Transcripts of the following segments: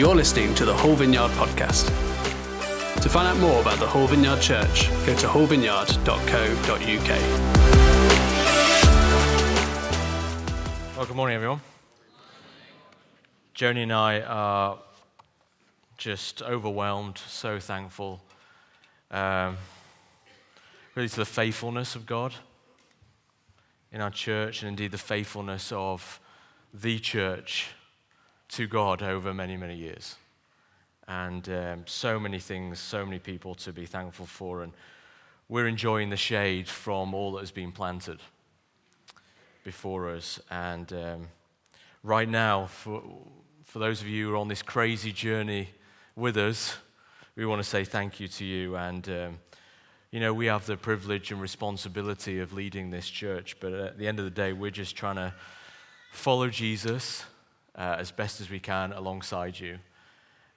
You're listening to the Whole Vineyard podcast. To find out more about the Whole Vineyard Church, go to wholevineyard.co.uk. Well, good morning, everyone. Joni and I are just overwhelmed, so thankful, um, really, to the faithfulness of God in our church and indeed the faithfulness of the church to God over many, many years. And um, so many things, so many people to be thankful for. And we're enjoying the shade from all that has been planted before us. And um, right now, for, for those of you who are on this crazy journey with us, we want to say thank you to you. And, um, you know, we have the privilege and responsibility of leading this church, but at the end of the day, we're just trying to follow Jesus uh, as best as we can alongside you.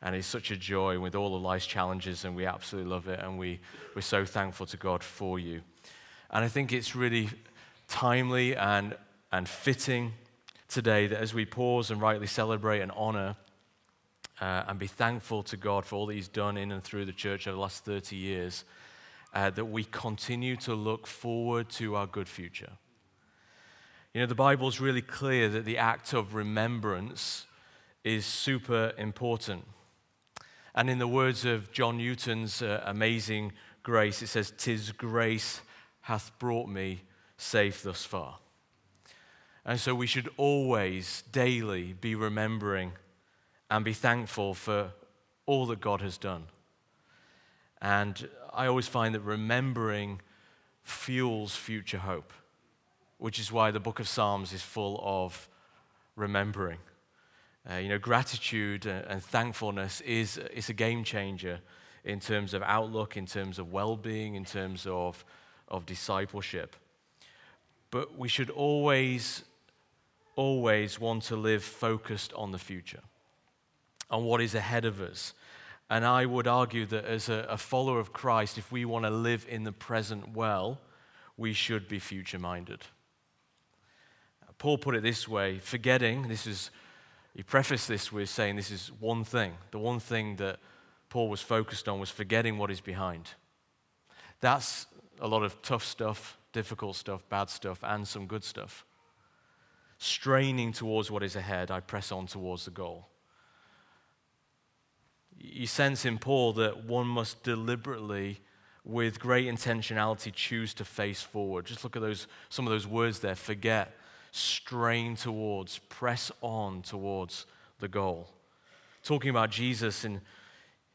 And it's such a joy with all of life's challenges, and we absolutely love it. And we, we're so thankful to God for you. And I think it's really timely and, and fitting today that as we pause and rightly celebrate and honor uh, and be thankful to God for all that He's done in and through the church over the last 30 years, uh, that we continue to look forward to our good future. You know, the Bible's really clear that the act of remembrance is super important. And in the words of John Newton's uh, amazing grace, it says, Tis grace hath brought me safe thus far. And so we should always, daily, be remembering and be thankful for all that God has done. And I always find that remembering fuels future hope which is why the book of Psalms is full of remembering. Uh, you know, gratitude and thankfulness is, is a game changer in terms of outlook, in terms of well being, in terms of, of discipleship. But we should always, always want to live focused on the future, on what is ahead of us. And I would argue that as a, a follower of Christ, if we want to live in the present well, we should be future minded. Paul put it this way forgetting, this is, he prefaced this with saying this is one thing. The one thing that Paul was focused on was forgetting what is behind. That's a lot of tough stuff, difficult stuff, bad stuff, and some good stuff. Straining towards what is ahead, I press on towards the goal. You sense in Paul that one must deliberately, with great intentionality, choose to face forward. Just look at those, some of those words there forget, strain towards, press on towards the goal. Talking about Jesus in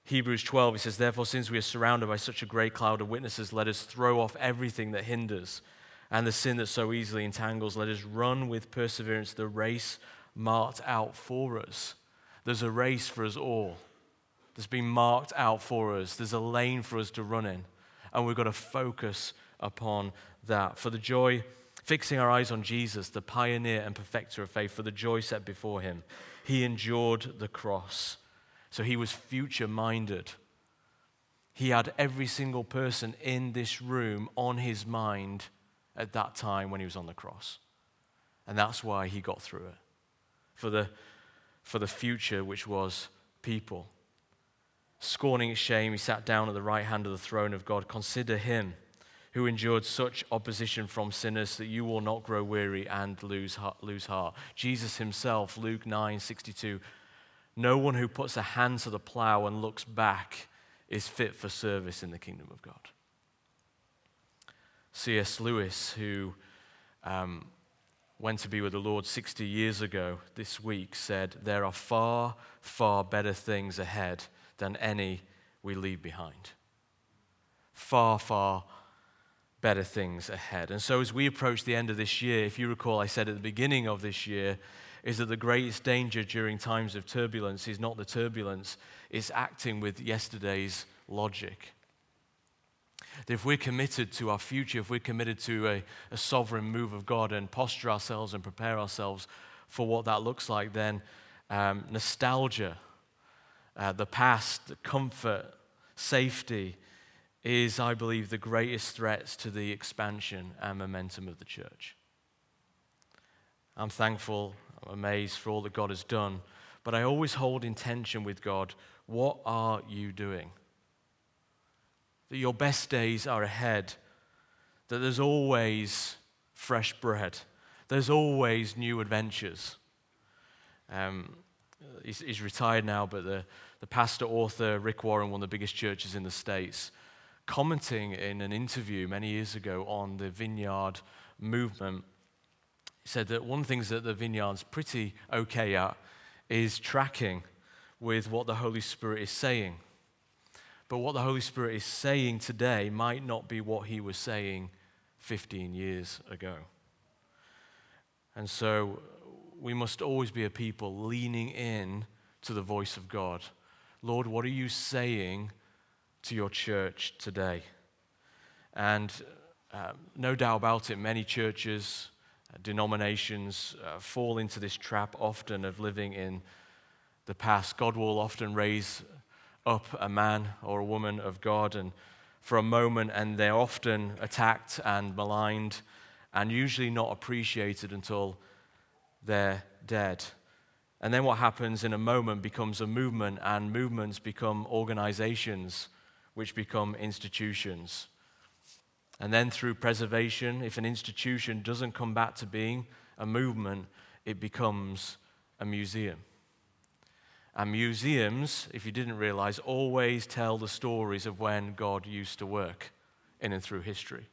Hebrews 12, he says, Therefore, since we are surrounded by such a great cloud of witnesses, let us throw off everything that hinders and the sin that so easily entangles. Let us run with perseverance the race marked out for us. There's a race for us all that's been marked out for us, there's a lane for us to run in, and we've got to focus upon that. For the joy Fixing our eyes on Jesus, the pioneer and perfecter of faith, for the joy set before him, he endured the cross. So he was future minded. He had every single person in this room on his mind at that time when he was on the cross. And that's why he got through it. For the, for the future, which was people. Scorning its shame, he sat down at the right hand of the throne of God. Consider him who endured such opposition from sinners that you will not grow weary and lose heart. Lose heart. Jesus himself, Luke 9 62, no one who puts a hand to the plow and looks back is fit for service in the kingdom of God. C.S. Lewis, who um, went to be with the Lord 60 years ago this week, said, There are far, far better things ahead than any we leave behind. Far, far better things ahead. And so, as we approach the end of this year, if you recall, I said at the beginning of this year, is that the greatest danger during times of turbulence is not the turbulence, it's acting with yesterday's logic. That if we're committed to our future, if we're committed to a, a sovereign move of God and posture ourselves and prepare ourselves for what that looks like, then um, nostalgia, uh, the past, the comfort, safety, is, I believe, the greatest threats to the expansion and momentum of the church. I'm thankful, I'm amazed for all that God has done, but I always hold intention with God what are you doing? That your best days are ahead, that there's always fresh bread, there's always new adventures. Um, he's, he's, retired now, but the, the pastor author Rick Warren, one of the biggest churches in the States, commenting in an interview many years ago on the vineyard movement, said that one of the things that the vineyard's pretty okay at is tracking with what the Holy Spirit is saying. But what the Holy Spirit is saying today might not be what he was saying 15 years ago. And so we must always be a people leaning in to the voice of God. Lord, what are you saying to your church today? And uh, no doubt about it, many churches, uh, denominations uh, fall into this trap often of living in the past. God will often raise up a man or a woman of God and for a moment, and they're often attacked and maligned and usually not appreciated until they're dead. And then what happens in a moment becomes a movement, and movements become organizations, which become institutions. And then through preservation, if an institution doesn't come back to being a movement, it becomes a museum. And museums, if you didn't realize, always tell the stories of when God used to work in and through history.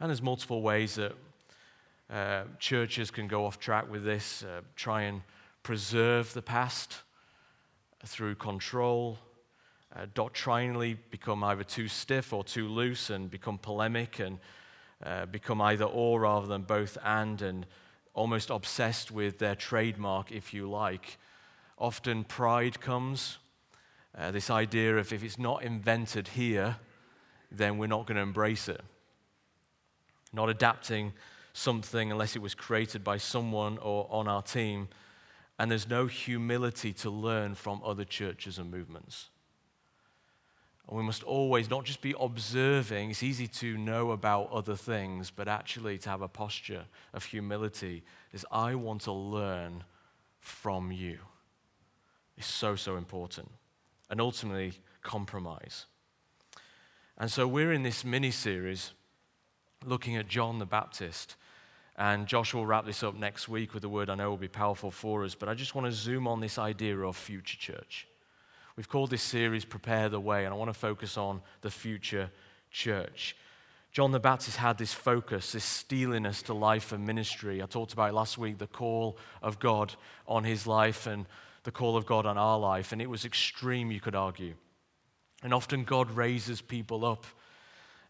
And there's multiple ways that uh, churches can go off track with this, uh, try and preserve the past through control, uh, doctrinally become either too stiff or too loose and become polemic and uh, become either or rather than both and, and almost obsessed with their trademark, if you like often pride comes. Uh, this idea of if it's not invented here, then we're not going to embrace it. Not adapting something unless it was created by someone or on our team. And there's no humility to learn from other churches and movements. And we must always not just be observing, it's easy to know about other things, but actually to have a posture of humility is I want to learn from you is so, so important. And ultimately, compromise. And so we're in this mini series looking at John the Baptist. And Josh will wrap this up next week with a word I know will be powerful for us. But I just want to zoom on this idea of future church. We've called this series Prepare the Way, and I want to focus on the future church. John the Baptist had this focus, this steeliness to life and ministry. I talked about last week the call of God on his life and the call of God on our life, and it was extreme, you could argue. And often God raises people up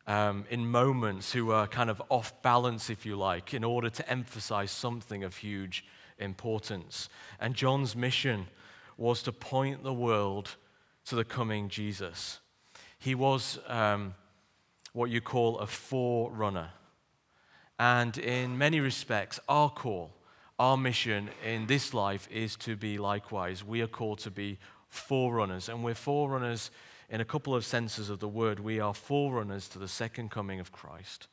um, in moments who are kind of off balance, if you like, in order to emphasize something of huge importance. And John's mission was to point the world to the coming Jesus. He was um, what you call a forerunner. And in many respects, our call our mission in this life is to be likewise. We are called to be forerunners, and we're forerunners in a couple of senses of the word. We are forerunners to the second coming of Christ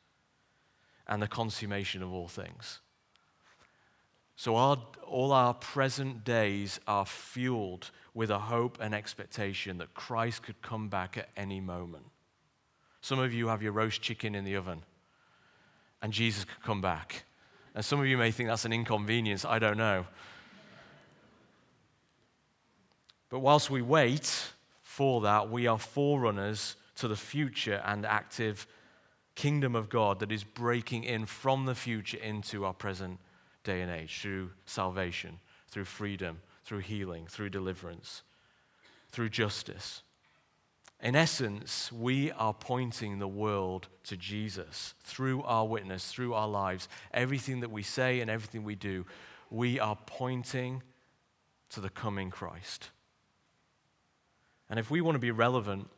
and the consummation of all things. So, our, all our present days are fueled with a hope and expectation that Christ could come back at any moment. Some of you have your roast chicken in the oven, and Jesus could come back. And some of you may think that's an inconvenience, I don't know. But whilst we wait for that, we are forerunners to the future and active kingdom of God that is breaking in from the future into our present day and age through salvation, through freedom, through healing, through deliverance, through justice. In essence, we are pointing the world to Jesus through our witness, through our lives. Everything that we say and everything we do, we are pointing to the coming Christ. And if we want to be relevant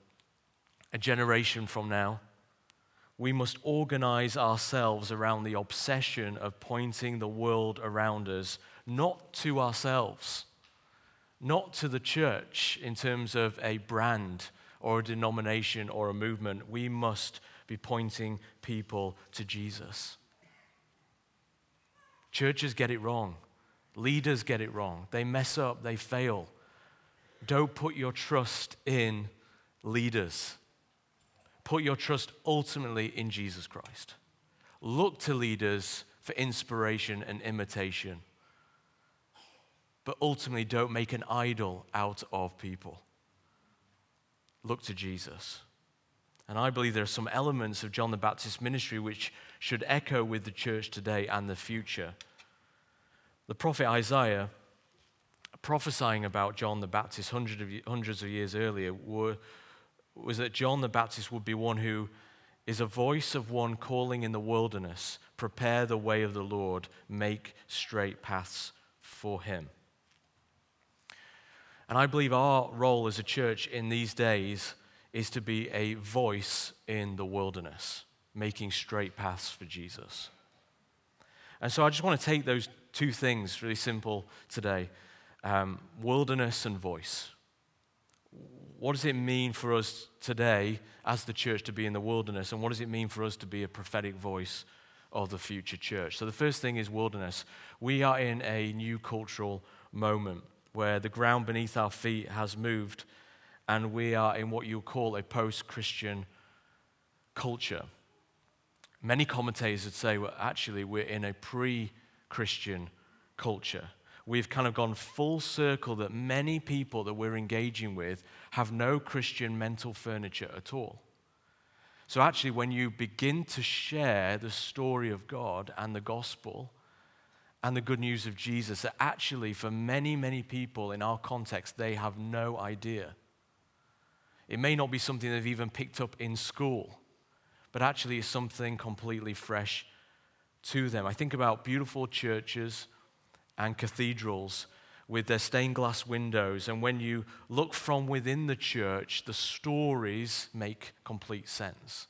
a generation from now, we must organize ourselves around the obsession of pointing the world around us, not to ourselves, not to the church in terms of a brand or a denomination or a movement. We must be pointing people to Jesus. Churches get it wrong. Leaders get it wrong. They mess up, they fail. Don't put your trust in leaders. Put your trust ultimately in Jesus Christ. Look to leaders for inspiration and imitation. But ultimately, don't make an idol out of people. Look to Jesus. And I believe there are some elements of John the Baptist's ministry which should echo with the church today and the future. The prophet Isaiah, prophesying about John the Baptist hundreds of, years earlier, were, was that John the Baptist would be one who is a voice of one calling in the wilderness, prepare the way of the Lord, make straight paths for him. And I believe our role as a church in these days is to be a voice in the wilderness, making straight paths for Jesus. And so I just want to take those two things really simple today um, wilderness and voice. What does it mean for us today as the church to be in the wilderness? And what does it mean for us to be a prophetic voice of the future church? So, the first thing is wilderness. We are in a new cultural moment where the ground beneath our feet has moved and we are in what you call a post Christian culture. Many commentators would say, well, actually, we're in a pre Christian culture. We've kind of gone full circle that many people that we're engaging with have no Christian mental furniture at all. So, actually, when you begin to share the story of God and the gospel and the good news of Jesus, that actually, for many, many people in our context, they have no idea it may not be something they've even picked up in school, but actually it's something completely fresh to them. I think about beautiful churches and cathedrals with their stained glass windows, and when you look from within the church, the stories make complete sense.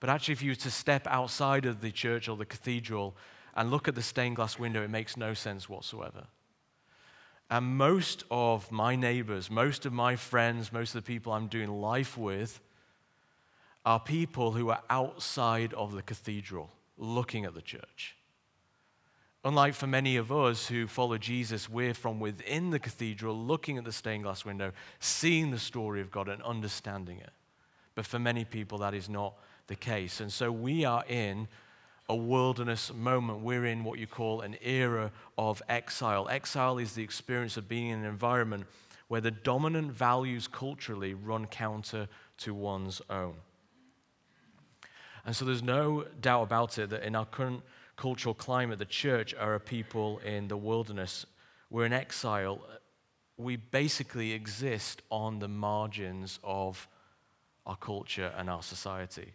But actually, if you were to step outside of the church or the cathedral and look at the stained glass window, it makes no sense whatsoever. And most of my neighbors, most of my friends, most of the people I'm doing life with are people who are outside of the cathedral looking at the church. Unlike for many of us who follow Jesus, we're from within the cathedral looking at the stained glass window, seeing the story of God and understanding it. But for many people, that is not the case. And so we are in a wilderness moment. We're in what you call an era of exile. Exile is the experience of being in an environment where the dominant values culturally run counter to one's own. And so there's no doubt about it that in our current cultural climate, the church are a people in the wilderness. We're in exile. We basically exist on the margins of our culture and our society.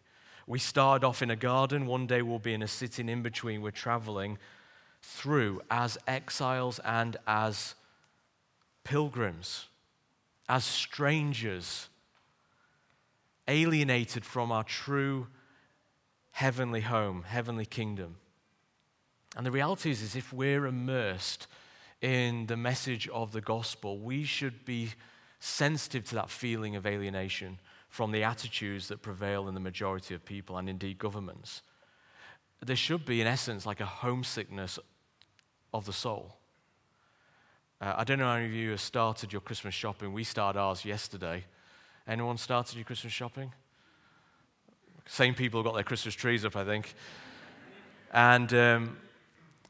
We started off in a garden. One day we'll be in a city in between. We're traveling through as exiles and as pilgrims, as strangers, alienated from our true heavenly home, heavenly kingdom. And the reality is, is if we're immersed in the message of the gospel, we should be sensitive to that feeling of alienation from the attitudes that prevail in the majority of people and indeed governments. There should be, in essence, like a homesickness of the soul. Uh, I don't know how many of you have started your Christmas shopping. We started ours yesterday. Anyone started your Christmas shopping? Same people got their Christmas trees up, I think. And, um,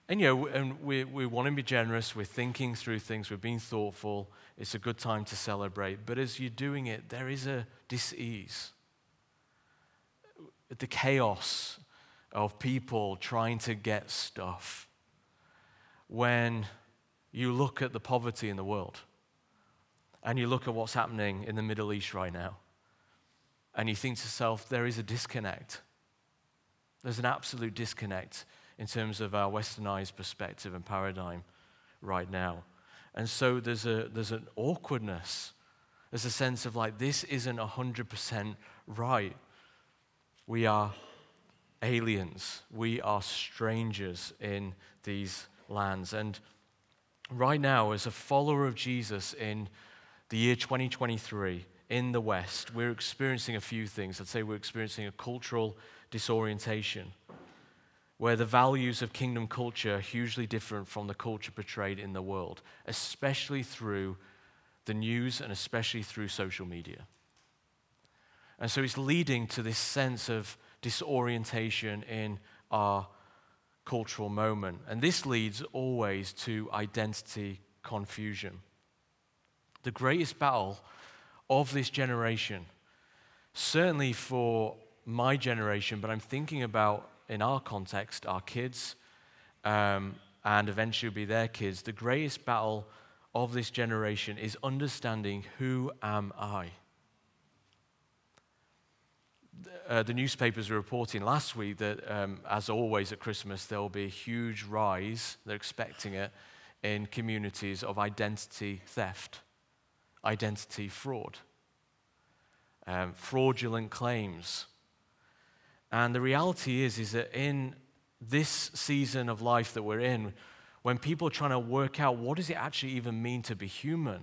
and you know, and we, we want to be generous. We're thinking through things. We're being thoughtful. It's a good time to celebrate. But as you're doing it, there is a dis-ease. The chaos of people trying to get stuff. When you look at the poverty in the world and you look at what's happening in the Middle East right now, and you think to yourself, there is a disconnect. There's an absolute disconnect in terms of our westernized perspective and paradigm right now. And so there's, a, there's an awkwardness. There's a sense of like, this isn't 100% right. We are aliens, we are strangers in these lands. And right now, as a follower of Jesus in the year 2023 in the West, we're experiencing a few things. I'd say we're experiencing a cultural disorientation. Where the values of kingdom culture are hugely different from the culture portrayed in the world, especially through the news and especially through social media. And so it's leading to this sense of disorientation in our cultural moment. And this leads always to identity confusion. The greatest battle of this generation, certainly for my generation, but I'm thinking about in our context, our kids, um, and eventually be their kids, the greatest battle of this generation is understanding who am I? Uh, the newspapers were reporting last week that, um, as always at Christmas, there will be a huge rise, they're expecting it, in communities of identity theft, identity fraud, um, fraudulent claims, and the reality is, is that in this season of life that we're in, when people are trying to work out what does it actually even mean to be human,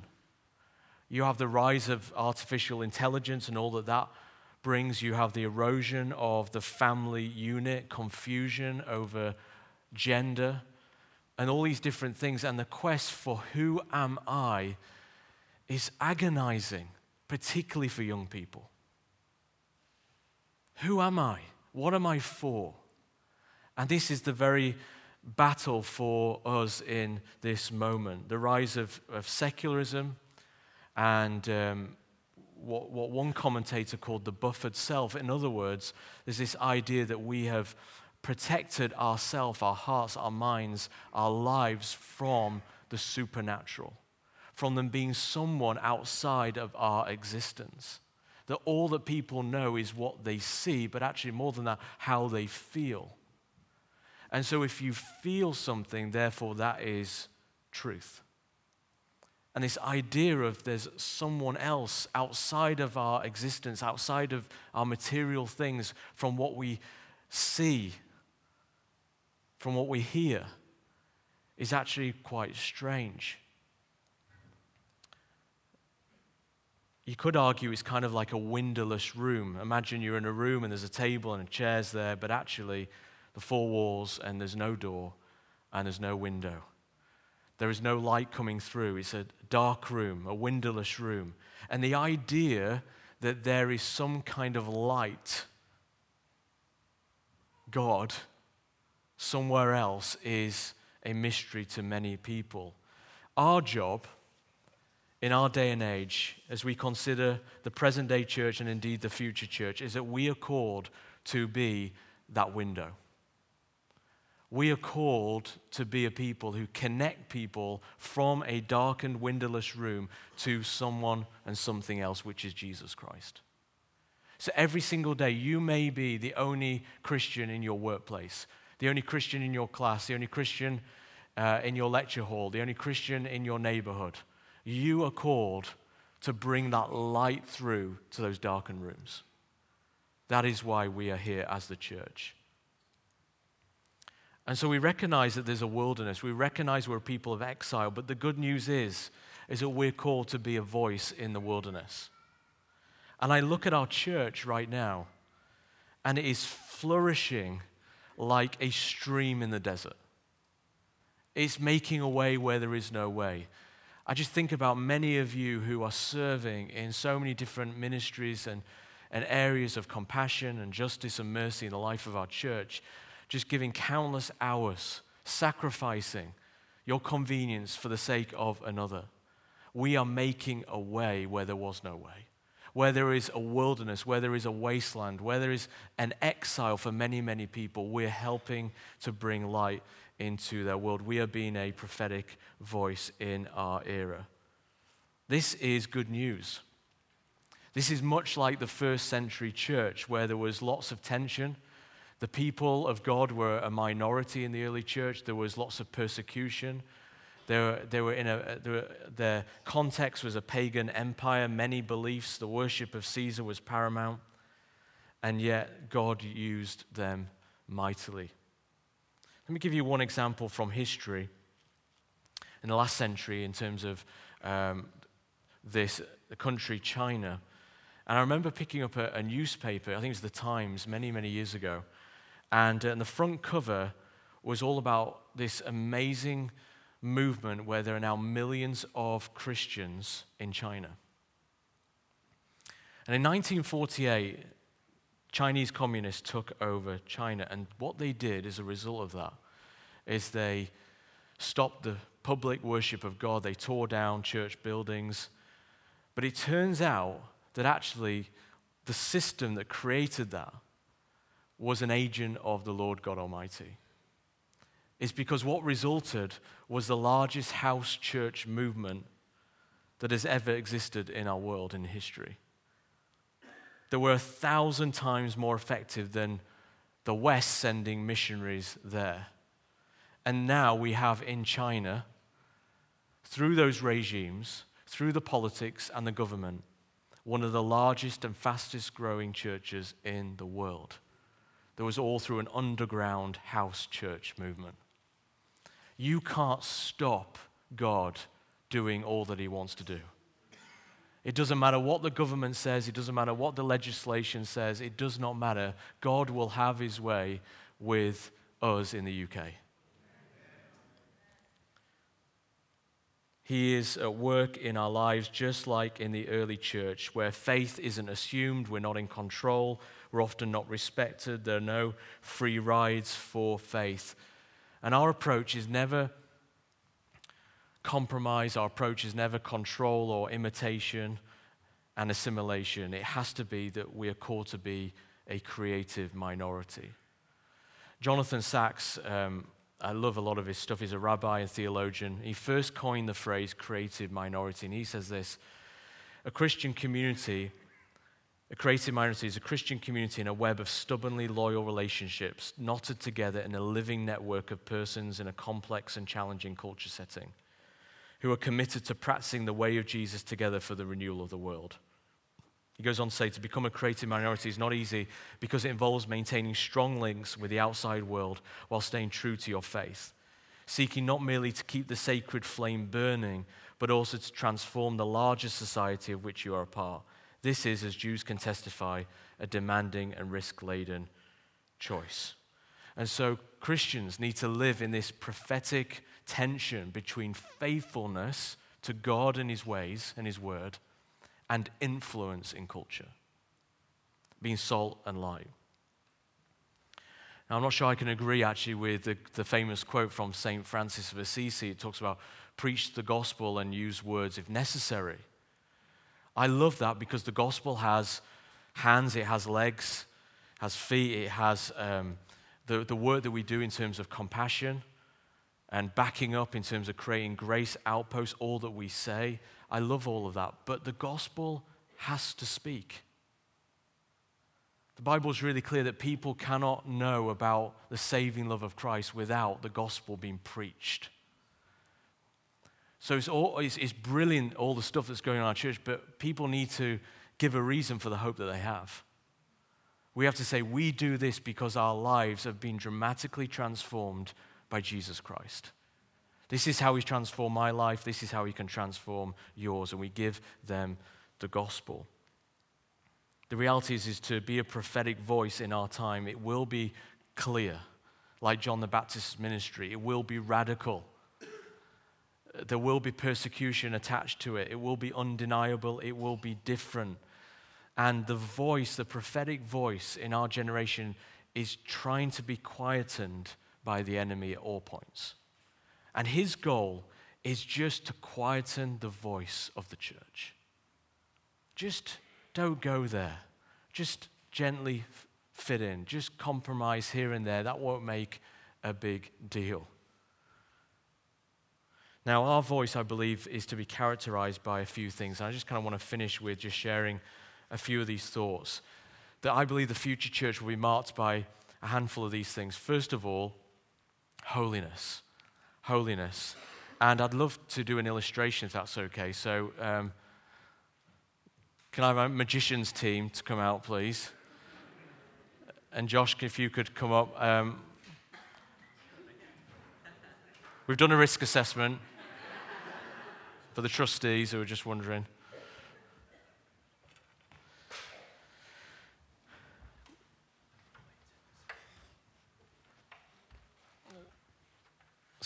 you have the rise of artificial intelligence and all that that brings. You have the erosion of the family unit, confusion over gender, and all these different things. And the quest for who am I is agonizing, particularly for young people. Who am I? What am I for? And this is the very battle for us in this moment the rise of, of secularism and um, what, what one commentator called the buffered self. In other words, there's this idea that we have protected ourselves, our hearts, our minds, our lives from the supernatural, from them being someone outside of our existence that all that people know is what they see, but actually, more than that, how they feel. And so, if you feel something, therefore, that is truth. And this idea of there's someone else outside of our existence, outside of our material things, from what we see, from what we hear, is actually quite strange. You could argue it's kind of like a windowless room. Imagine you're in a room and there's a table and chairs there, but actually the four walls and there's no door and there's no window. There is no light coming through. It's a dark room, a windowless room. And the idea that there is some kind of light, God, somewhere else is a mystery to many people. Our job in our day and age, as we consider the present day church and indeed the future church, is that we are called to be that window. We are called to be a people who connect people from a darkened, windowless room to someone and something else, which is Jesus Christ. So every single day, you may be the only Christian in your workplace, the only Christian in your class, the only Christian uh, in your lecture hall, the only Christian in your neighborhood. You are called to bring that light through to those darkened rooms. That is why we are here as the church. And so we recognize that there's a wilderness. We recognize we're people of exile. But the good news is, is that we're called to be a voice in the wilderness. And I look at our church right now, and it is flourishing like a stream in the desert. It's making a way where there is no way. I just think about many of you who are serving in so many different ministries and, and areas of compassion and justice and mercy in the life of our church, just giving countless hours, sacrificing your convenience for the sake of another. We are making a way where there was no way, where there is a wilderness, where there is a wasteland, where there is an exile for many, many people. We're helping to bring light into their world. We are being a prophetic voice in our era. This is good news. This is much like the first century church where there was lots of tension. The people of God were a minority in the early church. There was lots of persecution. They were, they were in a, they were, their context was a pagan empire, many beliefs. The worship of Caesar was paramount. And yet, God used them mightily. Let me give you one example from history in the last century in terms of um, this, the country China. And I remember picking up a, a, newspaper, I think it was the Times, many, many years ago. And, uh, and the front cover was all about this amazing movement where there are now millions of Christians in China. And in 1948, Chinese communists took over China. And what they did as a result of that is they stopped the public worship of God, they tore down church buildings. But it turns out that actually the system that created that was an agent of the Lord God Almighty. It's because what resulted was the largest house church movement that has ever existed in our world in history. They were a thousand times more effective than the West sending missionaries there. And now we have in China, through those regimes, through the politics and the government, one of the largest and fastest growing churches in the world. That was all through an underground house church movement. You can't stop God doing all that He wants to do. It doesn't matter what the government says, it doesn't matter what the legislation says, it does not matter. God will have his way with us in the UK. He is at work in our lives just like in the early church, where faith isn't assumed, we're not in control, we're often not respected, there are no free rides for faith. And our approach is never compromise, our approach is never control or imitation and assimilation. It has to be that we are called to be a creative minority. Jonathan Sacks, um, I love a lot of his stuff. He's a rabbi and theologian. He first coined the phrase creative minority, and he says this A Christian community, a creative minority, is a Christian community in a web of stubbornly loyal relationships, knotted together in a living network of persons in a complex and challenging culture setting who are committed to practicing the way of Jesus together for the renewal of the world. He goes on to say to become a creative minority is not easy because it involves maintaining strong links with the outside world while staying true to your faith, seeking not merely to keep the sacred flame burning, but also to transform the larger society of which you are a part. This is, as Jews can testify, a demanding and risk laden choice. And so Christians need to live in this prophetic tension between faithfulness to God and His ways and His word and influence in culture, being salt and light. Now, I'm not sure I can agree actually with the, the famous quote from St. Francis of Assisi. It talks about preach the gospel and use words if necessary. I love that because the gospel has hands, it has legs, has feet, it has um, the, the work that we do in terms of compassion and backing up in terms of creating grace outposts, all that we say. I love all of that. But the gospel has to speak. The Bible is really clear that people cannot know about the saving love of Christ without the gospel being preached. So it's, all, it's, it's brilliant, all the stuff that's going on in our church, but people need to give a reason for the hope that they have. We have to say, we do this because our lives have been dramatically transformed by Jesus Christ. This is how He's transformed my life. This is how He can transform yours. And we give them the gospel. The reality is, is to be a prophetic voice in our time, it will be clear, like John the Baptist's ministry. It will be radical. There will be persecution attached to it. It will be undeniable. It will be different. And the voice, the prophetic voice in our generation, is trying to be quietened by the enemy at all points. And his goal is just to quieten the voice of the church. Just don't go there. Just gently fit in. Just compromise here and there. That won't make a big deal. Now, our voice, I believe, is to be characterized by a few things. And I just kind of want to finish with just sharing a few of these thoughts. That I believe the future church will be marked by a handful of these things. First of all, holiness. Holiness. And I'd love to do an illustration if that's okay. So, um, can I have a magician's team to come out, please? And Josh, if you could come up. Um, we've done a risk assessment for the trustees who are just wondering.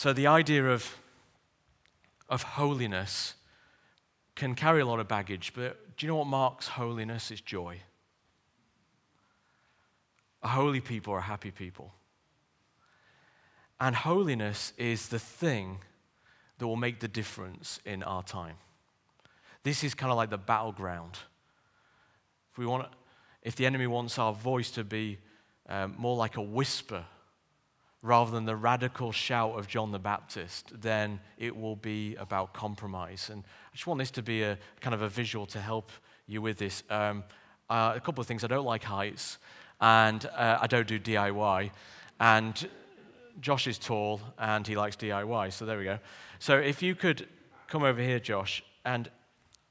So the idea of, of holiness can carry a lot of baggage, but do you know what marks holiness? It's joy. A holy people are happy people. And holiness is the thing that will make the difference in our time. This is kind of like the battleground. If, we want, if the enemy wants our voice to be um, more like a whisper rather than the radical shout of John the Baptist, then it will be about compromise. And I just want this to be a kind of a visual to help you with this. Um, uh, a couple of things. I don't like heights, and uh, I don't do DIY. And Josh is tall, and he likes DIY, so there we go. So if you could come over here, Josh, and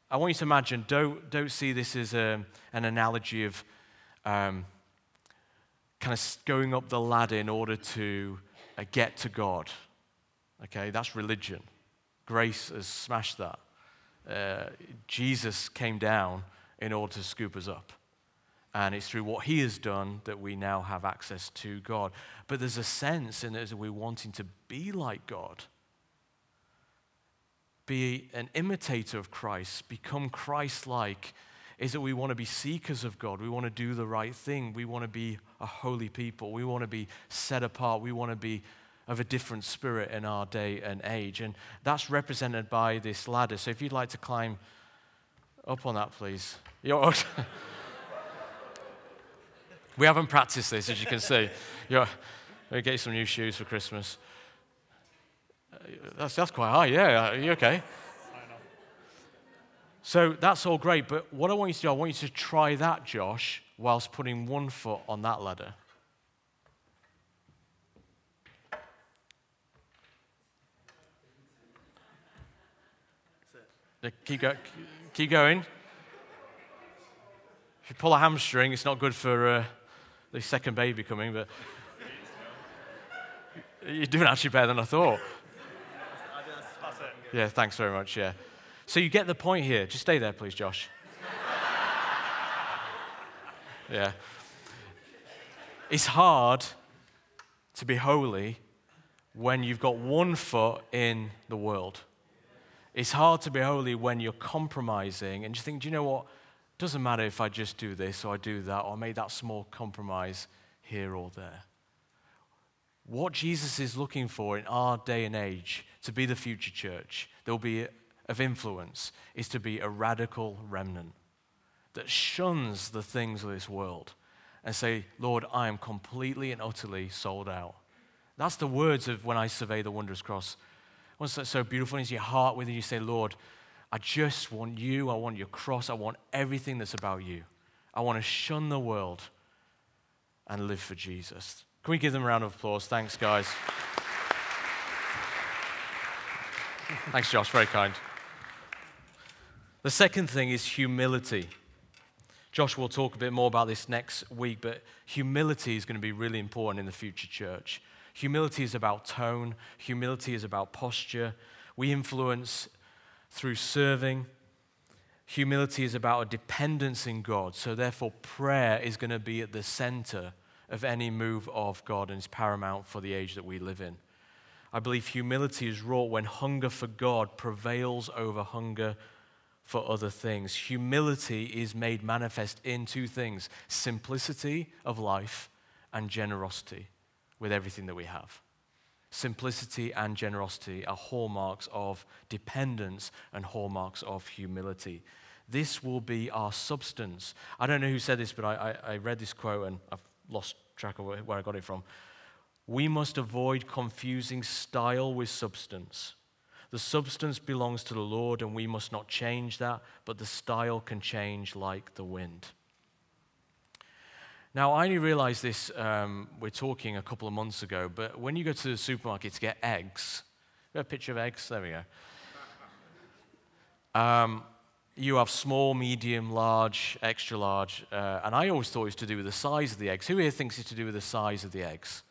I want you to imagine, don't, don't see this as a, an analogy of um, kind of going up the ladder in order to uh, get to God. Okay, that's religion. Grace has smashed that. Uh, Jesus came down in order to scoop us up. And it's through what he has done that we now have access to God. But there's a sense in it as we're wanting to be like God be an imitator of Christ, become Christ like, is that we want to be seekers of God. We want to do the right thing. We want to be a holy people. We want to be set apart. We want to be of a different spirit in our day and age. And that's represented by this ladder. So if you'd like to climb up on that, please. we haven't practiced this, as you can see. You're, we get you some new shoes for Christmas. That's, that's quite high, yeah. Are you okay? So that's all great, but what I want you to do, I want you to try that, Josh, whilst putting one foot on that ladder. Keep, go, keep going. If you pull a hamstring, it's not good for uh, the second baby coming, but you're doing actually better than I thought. Yeah, thanks very much. Yeah. So you get the point here. Just stay there, please, Josh. yeah. It's hard to be holy when you've got one foot in the world. It's hard to be holy when you're compromising and you think, do you know what? Doesn't matter if I just do this or I do that or I make that small compromise here or there. What Jesus is looking for in our day and age to be the future church there will be of influence is to be a radical remnant that shuns the things of this world and say, Lord, I am completely and utterly sold out. That's the words of when I survey the wondrous cross. What's that so beautiful is your heart within you say, Lord, I just want you. I want your cross. I want everything that's about you. I want to shun the world and live for Jesus. Can we give them a round of applause? Thanks, guys. Thanks, Josh. Very kind. The second thing is humility. Josh will talk a bit more about this next week, but humility is going to be really important in the future church. Humility is about tone, humility is about posture. We influence through serving. Humility is about a dependence in God. So, therefore, prayer is going to be at the center of any move of God and is paramount for the age that we live in. I believe humility is wrought when hunger for God prevails over hunger for other things. Humility is made manifest in two things simplicity of life and generosity with everything that we have. Simplicity and generosity are hallmarks of dependence and hallmarks of humility. This will be our substance. I don't know who said this, but I, I, I read this quote and I've lost track of where I got it from. We must avoid confusing style with substance. The substance belongs to the Lord, and we must not change that, but the style can change like the wind. Now, I only realized this, um, we're talking a couple of months ago, but when you go to the supermarket to get eggs, we have a picture of eggs? There we go. Um, you have small, medium, large, extra large, uh, and I always thought it was to do with the size of the eggs. Who here thinks it's to do with the size of the eggs?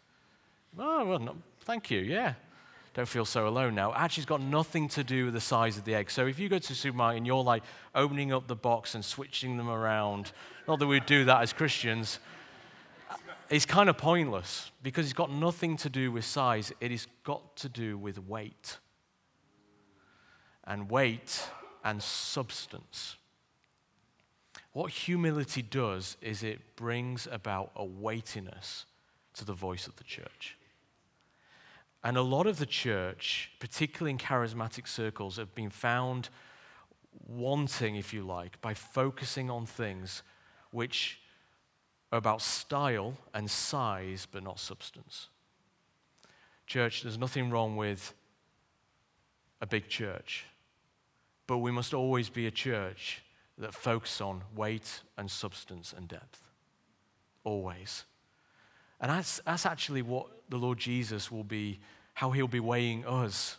Oh, well, no, thank you, yeah. Don't feel so alone now. Actually, it's got nothing to do with the size of the egg. So if you go to the supermarket and you're like opening up the box and switching them around, not that we'd do that as Christians, it's kind of pointless because it's got nothing to do with size, it has got to do with weight. And weight and substance. What humility does is it brings about a weightiness to the voice of the church. And a lot of the church, particularly in charismatic circles, have been found wanting, if you like, by focusing on things which are about style and size, but not substance. Church, there's nothing wrong with a big church, but we must always be a church that focuses on weight and substance and depth. Always. And that's, that's actually what the Lord Jesus will be, how he'll be weighing us.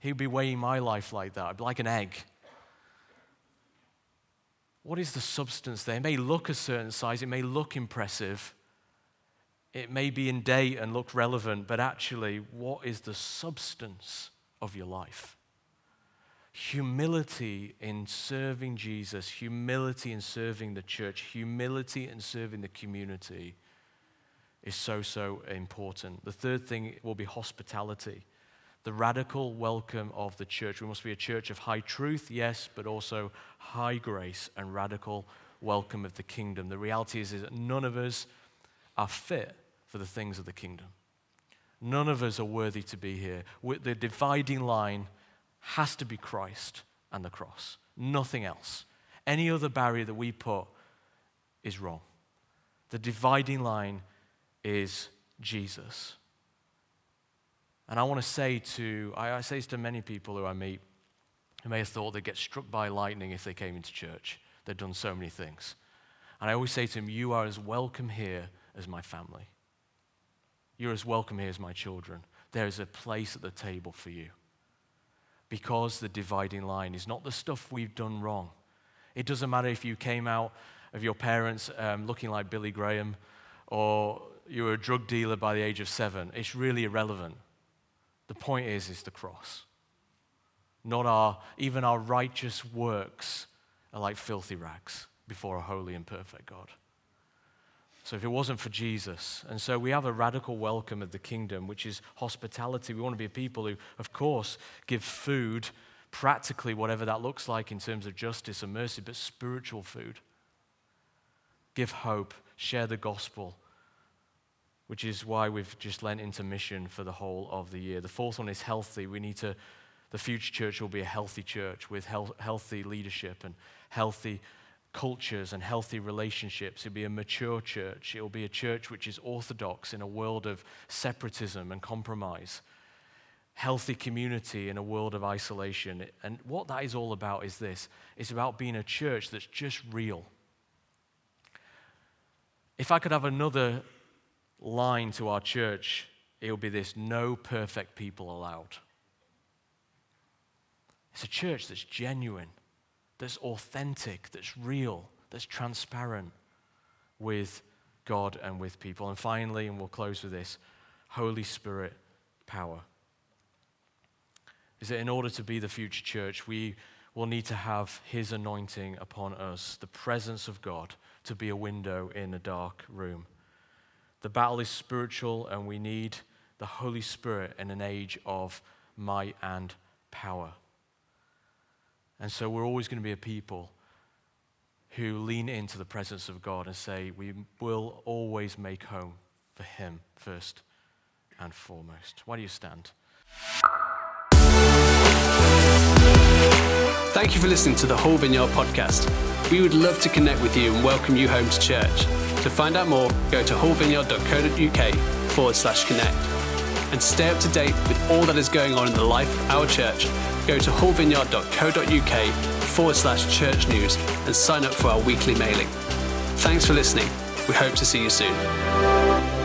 He'll be weighing my life like that, like an egg. What is the substance there? It may look a certain size, it may look impressive, it may be in date and look relevant, but actually, what is the substance of your life? Humility in serving Jesus, humility in serving the church, humility in serving the community is so, so important. The third thing will be hospitality the radical welcome of the church. We must be a church of high truth, yes, but also high grace and radical welcome of the kingdom. The reality is, is that none of us are fit for the things of the kingdom. None of us are worthy to be here. The dividing line has to be Christ and the cross, nothing else. Any other barrier that we put is wrong. The dividing line is Jesus. And I want to say to, I, I say this to many people who I meet who may have thought they'd get struck by lightning if they came into church. They've done so many things. And I always say to them, You are as welcome here as my family. You're as welcome here as my children. There is a place at the table for you. Because the dividing line is not the stuff we've done wrong. It doesn't matter if you came out of your parents um, looking like Billy Graham or you were a drug dealer by the age of seven. It's really irrelevant. The point is, is the cross. Not our, even our righteous works are like filthy rags before a holy and perfect God. So if it wasn't for Jesus, and so we have a radical welcome of the kingdom, which is hospitality. We want to be a people who, of course, give food, practically whatever that looks like in terms of justice and mercy, but spiritual food. Give hope, share the gospel, which is why we've just lent into mission for the whole of the year. The fourth one is healthy. We need to, the future church will be a healthy church with health, healthy leadership and healthy cultures and healthy relationships. It'll be a mature church. It will be a church which is orthodox in a world of separatism and compromise. Healthy community in a world of isolation. And what that is all about is this it's about being a church that's just real. If I could have another line to our church, it will be this no perfect people allowed. It's a church that's genuine, that's authentic, that's real, that's transparent with God and with people. And finally, and we'll close with this Holy Spirit power. Is that in order to be the future church, we will need to have His anointing upon us, the presence of God to be a window in a dark room. The battle is spiritual, and we need the Holy Spirit in an age of might and power. And so we're always going to be a people who lean into the presence of God and say, We will always make home for Him first and foremost. Why do you stand? Thank you for listening to the Hull Vineyard podcast. We would love to connect with you and welcome you home to church. To find out more, go to hullvineyard.co.uk forward slash connect. And stay up to date with all that is going on in the life of our church, go to hullvineyard.co.uk forward slash church news and sign up for our weekly mailing. Thanks for listening. We hope to see you soon.